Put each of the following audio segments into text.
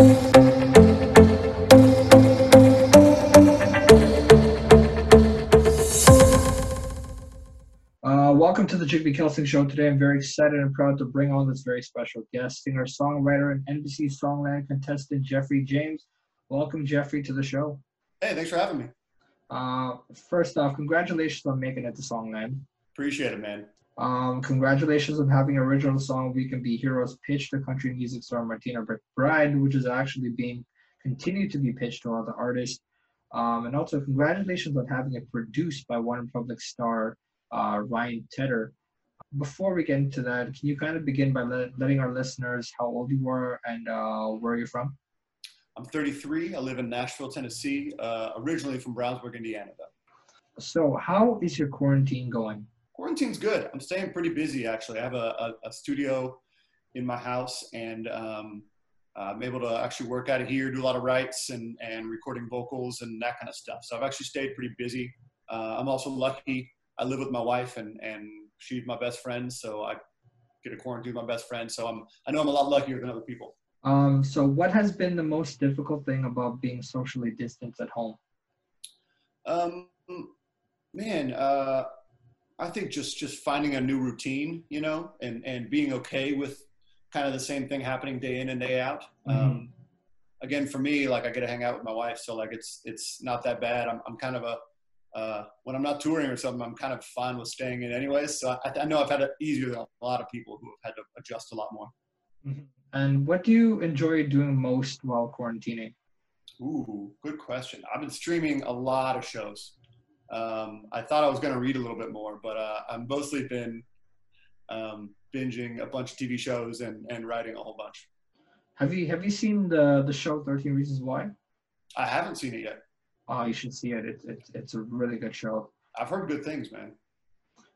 Uh, welcome to the Jigme Kelsang Show. Today, I'm very excited and proud to bring on this very special guest, singer, songwriter, and NBC Songland contestant Jeffrey James. Welcome, Jeffrey, to the show. Hey, thanks for having me. Uh, first off, congratulations on making it to Songland. Appreciate it, man. Um, congratulations on having original song "We Can Be Heroes" pitched to country music star Martina McBride, which is actually being continued to be pitched to other artists. Um, and also, congratulations on having it produced by OneRepublic star uh, Ryan Tedder. Before we get into that, can you kind of begin by let, letting our listeners how old you were and uh, where you're from? I'm 33. I live in Nashville, Tennessee. Uh, originally from Brownsburg, Indiana, though. So, how is your quarantine going? Quarantine's good. I'm staying pretty busy, actually. I have a, a, a studio in my house, and um, I'm able to actually work out of here, do a lot of writes and, and recording vocals and that kind of stuff. So I've actually stayed pretty busy. Uh, I'm also lucky. I live with my wife, and, and she's my best friend, so I get a quarantine with my best friend. So I'm I know I'm a lot luckier than other people. Um, so, what has been the most difficult thing about being socially distanced at home? Um, man, uh, I think just just finding a new routine, you know, and and being okay with kind of the same thing happening day in and day out. Mhm. Um, again, for me, like I get to hang out with my wife, so like it's it's not that bad. I'm I'm kind of a uh, when I'm not touring or something, I'm kind of fine with staying in anyways. So I, I know I've had it easier than a lot of people who have had to adjust a lot more. Mhm. And what do you enjoy doing most while quarantining? Ooh, good question. I've been streaming a lot of shows. Um, I thought I was going to read a little bit more, but uh, I've mostly been um, binging a bunch of TV shows and, and writing a whole bunch. Have you have you seen the the show Thirteen Reasons Why? I haven't seen it yet. Oh, you should see it. It's it's it's a really good show. I've heard good things, man.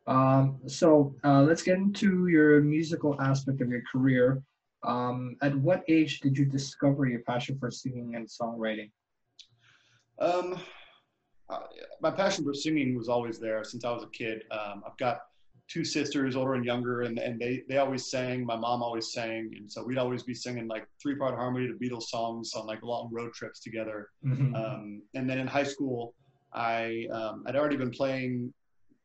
Um, so uh, let's get into your musical aspect of your career. Um, at what age did you discover your passion for singing and songwriting? Um, uh, my passion for singing was always there since I was a kid. Um, I've got two sisters, older and younger, and, and they, they always sang. My mom always sang. And so we'd always be singing like three part harmony to Beatles songs on like long road trips together. Mhm. Um, and then in high school, I um, I'd already been playing,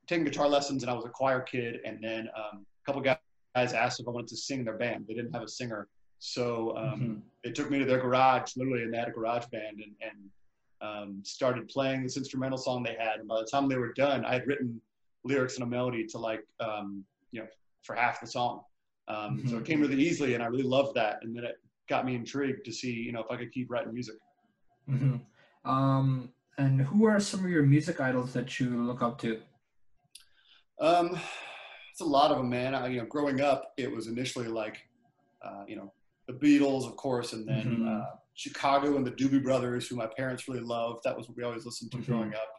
taking guitar lessons, and I was a choir kid. And then um, a couple guys asked if I wanted to sing in their band. They didn't have a singer, so um, Mhm. they took me to their garage, literally, and they had a garage band, and, and um, started playing this instrumental song they had. And by the time they were done, I had written lyrics and a melody to like um, you know for half the song. Um, So Mhm. it came really easily, and I really loved that. And then it got me intrigued to see you know if I could keep writing music. Mhm. Um, and who are some of your music idols that you look up to? Um, it's a lot of them, man. I, you know, growing up, it was initially like, uh, you know, the Beatles, of course, and then Mhm. uh, Chicago and the Doobie Brothers, who my parents really loved. That was what we always listened to Mhm. growing up.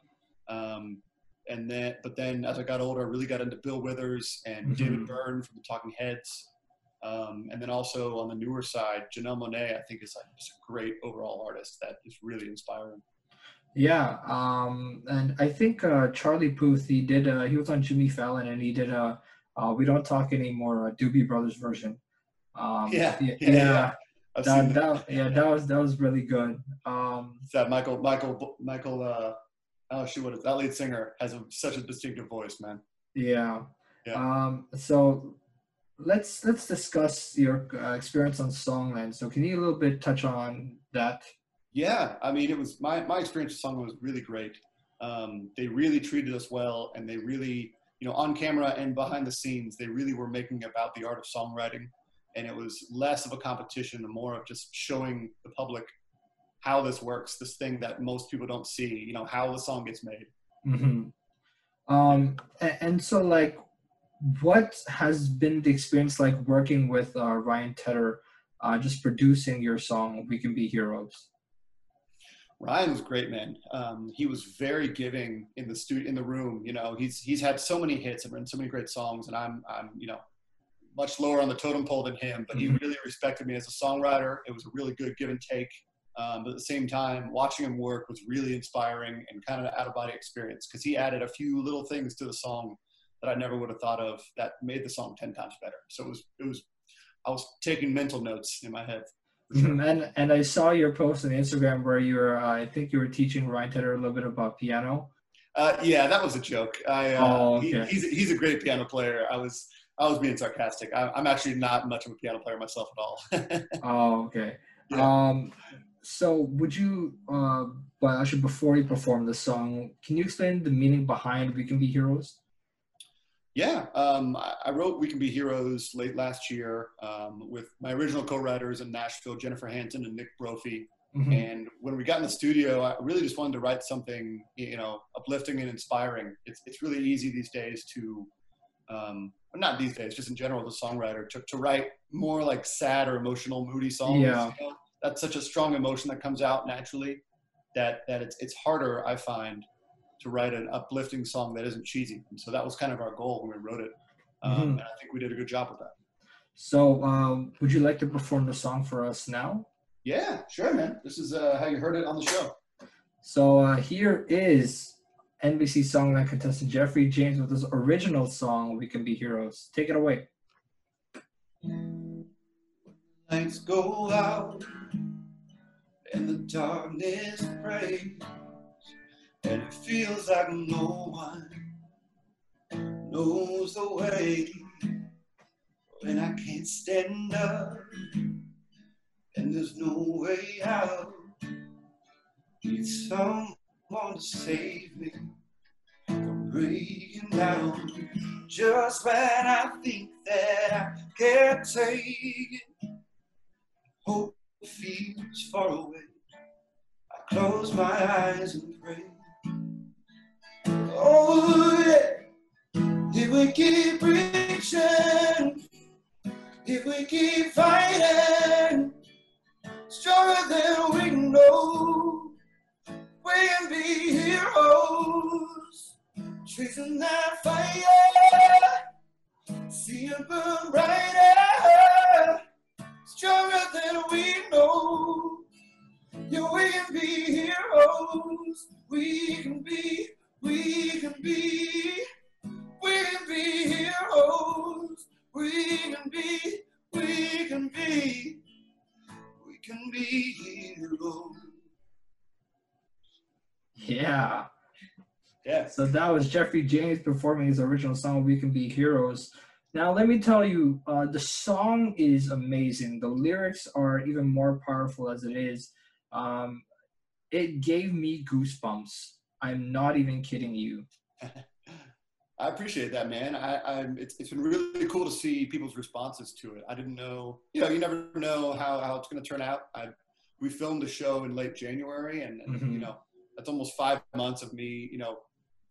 Um, and then, but then as I got older, I really got into Bill Withers and Mhm. David Byrne from the Talking Heads. Um, and then also on the newer side, Janelle Monáe, I think is like just a great overall artist that is really inspiring. Yeah, um, and I think uh, Charlie Puth he did uh, he was on Jimmy Fallon and he did a uh, we don't talk anymore uh, Doobie Brothers version. Um, yeah, yeah, yeah. I've that, seen that. that, yeah, that was that was really good. Um, It's that Michael Michael Michael uh oh shoot what is that lead singer has a, such a distinctive voice man yeah. Yeah. Um, so let's let's discuss your uh, experience on Songland. So can you a little bit touch on that? yeah I mean it was my my experience with Songland was really great um, they really treated us well and they really you know on camera and behind the scenes they really were making about the art of songwriting and it was less of a competition and more of just showing the public how this works this thing that most people don't see you know how the song gets made hmm Um, and, and so like, what has been the experience like working with uh, Ryan Tedder, uh, just producing your song "We Can Be Heroes"? Ryan was great, man. Um, he was very giving in the studio, in the room. You know, he's he's had so many hits and written so many great songs, and I'm I'm you know much lower on the totem pole than him. But he Mhm. really respected me as a songwriter. It was a really good give and take. Um, but at the same time, watching him work was really inspiring and kind of an out of body experience because he added a few little things to the song that I never would have thought of that made the song ten times better. So it was it was I was taking mental notes in my head. And and I saw your post on Instagram where you were, uh, I think you were teaching Ryan Tedder a little bit about piano. Uh, yeah, that was a joke. I, uh, oh, okay. he, he's he's a great piano player. I was I was being sarcastic. I, am actually not much of a piano player myself at all. oh, okay. Yeah. Um, so would you, uh, but actually before you perform the song, can you explain the meaning behind "We Can Be Heroes"? Yeah, um, I wrote "We Can Be Heroes" late last year um, with my original co-writers in Nashville, Jennifer Hanton and Nick Brophy. Mm-hmm. And when we got in the studio, I really just wanted to write something, you know, uplifting and inspiring. It's it's really easy these days to, um, not these days, just in general, the songwriter, to, to write more like sad or emotional, moody songs. Yeah. You know? That's such a strong emotion that comes out naturally that that it's it's harder, I find, to write an uplifting song that isn't cheesy. And so that was kind of our goal when we wrote it. Um, mm-hmm. And I think we did a good job with that. So, um, would you like to perform the song for us now? Yeah, sure, man. This is uh, how you heard it on the show. So uh, here is NBC Songland contestant Jeffrey James with his original song "We Can Be Heroes." Take it away. Lights go out and the darkness and it feels like no one knows the way. When I can't stand up and there's no way out. Need to save me from breaking down. Just when I think that I can't take it, hope feels far away. I close my eyes and pray. Oh yeah, if we keep reaching, Yeah, we can be heroes. We can be, we can be, we can be heroes. We can be, we can be we can be heroes. Yeah. Yeah. So that was Jeffrey James performing his original song, We Can Be Heroes. Now, let me tell you, uh, the song is amazing. The lyrics are even more powerful as it is. Um, it gave me goosebumps. I'm not even kidding you. I appreciate that, man. I, am it's, it's been really cool to see people's responses to it. I didn't know, you know, you never know how, how it's going to turn out. I, we filmed the show in late January and, and mm-hmm. you know, that's almost five months of me, you know,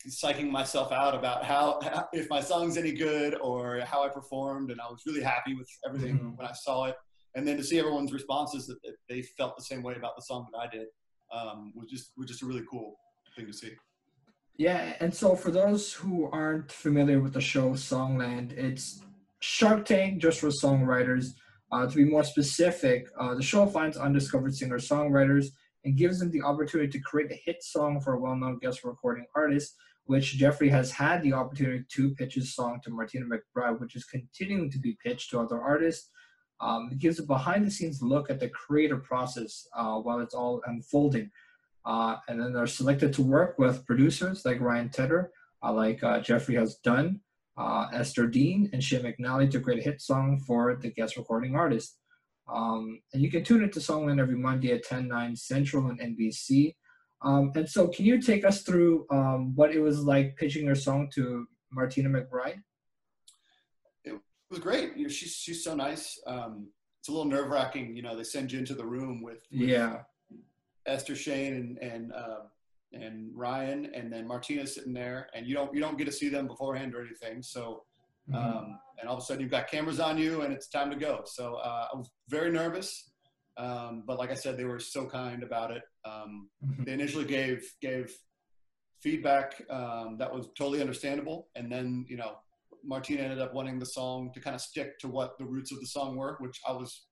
psyching myself out about how, how, if my song's any good or how I performed. And I was really happy with everything mm-hmm. when I saw it. And then to see everyone's responses that, they felt the same way about the song that I did um, was just was just a really cool thing to see. Yeah, and so for those who aren't familiar with the show Songland, it's Shark Tank just for songwriters. Uh, to be more specific, uh, the show finds undiscovered singer songwriters and gives them the opportunity to create a hit song for a well known guest recording artist, which Jeffrey has had the opportunity to pitch his song to Martina McBride, which is continuing to be pitched to other artists. Um, it gives a behind the scenes look at the creative process uh, while it's all unfolding. Uh, and then they're selected to work with producers like Ryan Tedder, uh, like uh, Jeffrey has done, uh, Ester Dean, and Shane McAnally to create a hit song for the guest recording artist. Um, and you can tune into Songland every Monday at 10, 9 Central on NBC. Um, and so, can you take us through um, what it was like pitching your song to Martina McBride? It was great. You know, she's she's so nice. Um, it's a little nerve wracking. You know, they send you into the room with, with yeah Ester Shane and and uh, and Ryan, and then Martina sitting there, and you don't you don't get to see them beforehand or anything. So, mm-hmm. um, and all of a sudden you've got cameras on you, and it's time to go. So uh, I was very nervous, um, but like I said, they were so kind about it. Um, mm-hmm. They initially gave gave feedback um, that was totally understandable, and then you know Martina ended up wanting the song to kind of stick to what the roots of the song were, which I was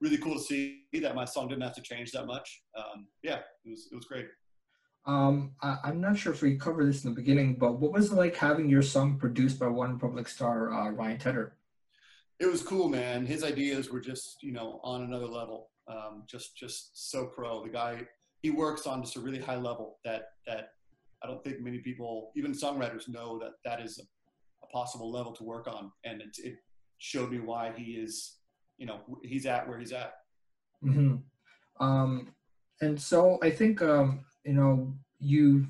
really cool to see that my song didn't have to change that much. Um, yeah, it was it was great. Um, I, am not sure if we covered this in the beginning, but what was it like having your song produced by OneRepublic star uh, Ryan Tedder? it was cool, man. His ideas were just, you know, on another level. Um, just, just so pro. The guy, he works on just a really high level that that I don't think many people, even songwriters, know that that is possible level to work on. And it, it showed me why he is, you know, he's at where he's at. Mm-hmm. Um, and so I think um, you know you've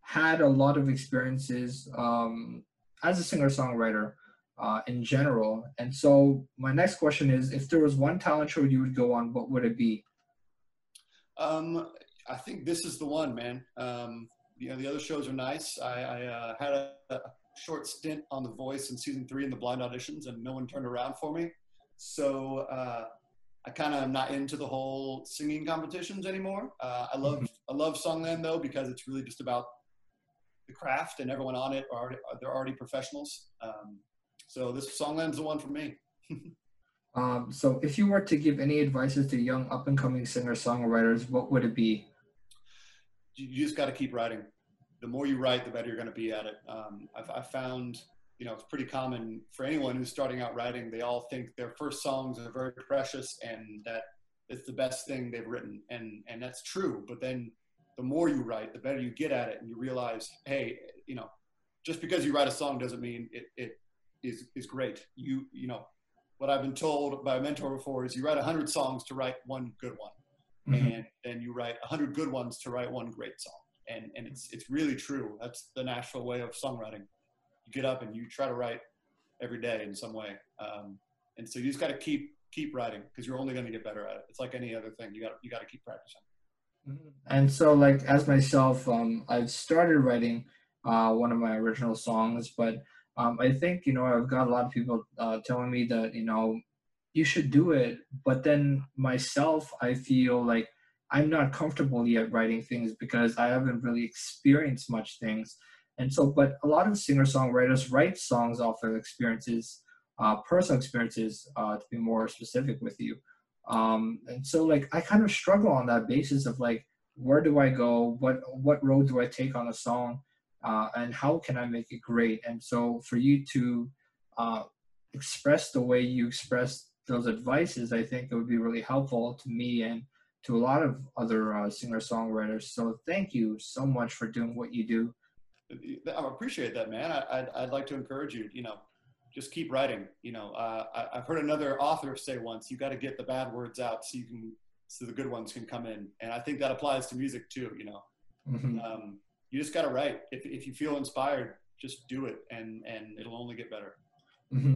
had a lot of experiences um, as a singer songwriter uh, in general. And so my next question is, if there was one talent show you would go on, what would it be? Um, I think this is the one, man. Um, you know, the other shows are nice. I, I uh, had a, a, short stint on The Voice in season three in the blind auditions, and no one turned around for me. So uh, I kind of am not into the whole singing competitions anymore. Uh, I love I love Songland though because it's really just about the craft, and everyone on it are already, they're already professionals. Um, so this Songland's the one for me. um, so if you were to give any advices to young up and coming singer songwriters, what would it be? You just got to keep writing. The more you write, the better you're going to be at it. Um, I've, I've found, you know, it's pretty common for anyone who's starting out writing. They all think their first songs are very precious and that it's the best thing they've written, and and that's true. But then the more you write, the better you get at it, and you realize, hey, you know, just because you write a song doesn't mean it, it is is great. You you know, what I've been told by a mentor before is you write hundred songs to write one good one, mm-hmm. and then you write hundred good ones to write one great song. And and it's it's really true. That's the natural way of songwriting. You get up and you try to write every day in some way, um, and so you just got to keep keep writing because you're only going to get better at it. It's like any other thing. You got you got to keep practicing. Mm-hmm. And so, like as myself, um, I've started writing uh, one of my original songs, but um, I think you know I've got a lot of people uh, telling me that you know you should do it, but then myself I feel like I'm not comfortable yet writing things because I haven't really experienced much things, and so but a lot of singer songwriters write songs off of experiences, uh, personal experiences uh, to be more specific with you, um, and so like I kind of struggle on that basis of like where do I go, what what road do I take on a song? Uh, and how can I make it great? And so for you to uh, express the way you express those advices, I think it would be really helpful to me and to a lot of other uh, singer songwriters. So thank you so much for doing what you do. I appreciate that, man. I, would I'd like to encourage you, you know, just keep writing. You know, uh, I, have heard another author say once, you got to get the bad words out so you can, so the good ones can come in. And I think that applies to music too, you know. Mm-hmm. Um, you just got to write. If, if you feel inspired, just do it and, and it'll only get better. Mm-hmm.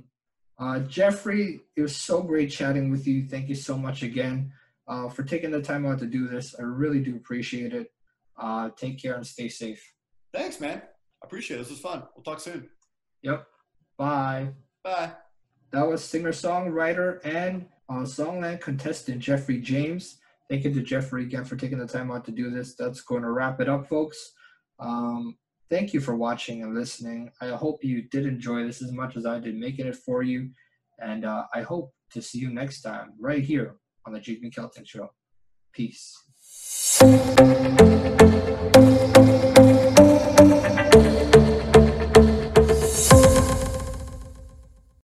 Uh, Jeffrey, it was so great chatting with you. Thank you so much again uh, for taking the time out to do this. I really do appreciate it. Uh, take care and stay safe. Thanks, man. I appreciate it. This was fun. We'll talk soon. Yep. Bye. Bye. That was singer songwriter and uh, Songland contestant Jeffrey James. Thank you to Jeffrey again for taking the time out to do this. That's going to wrap it up, folks. Um, thank you for watching and listening. I hope you did enjoy this as much as I did making it for you. And uh, I hope to see you next time right here on the Jigme Kelsang Show. Peace.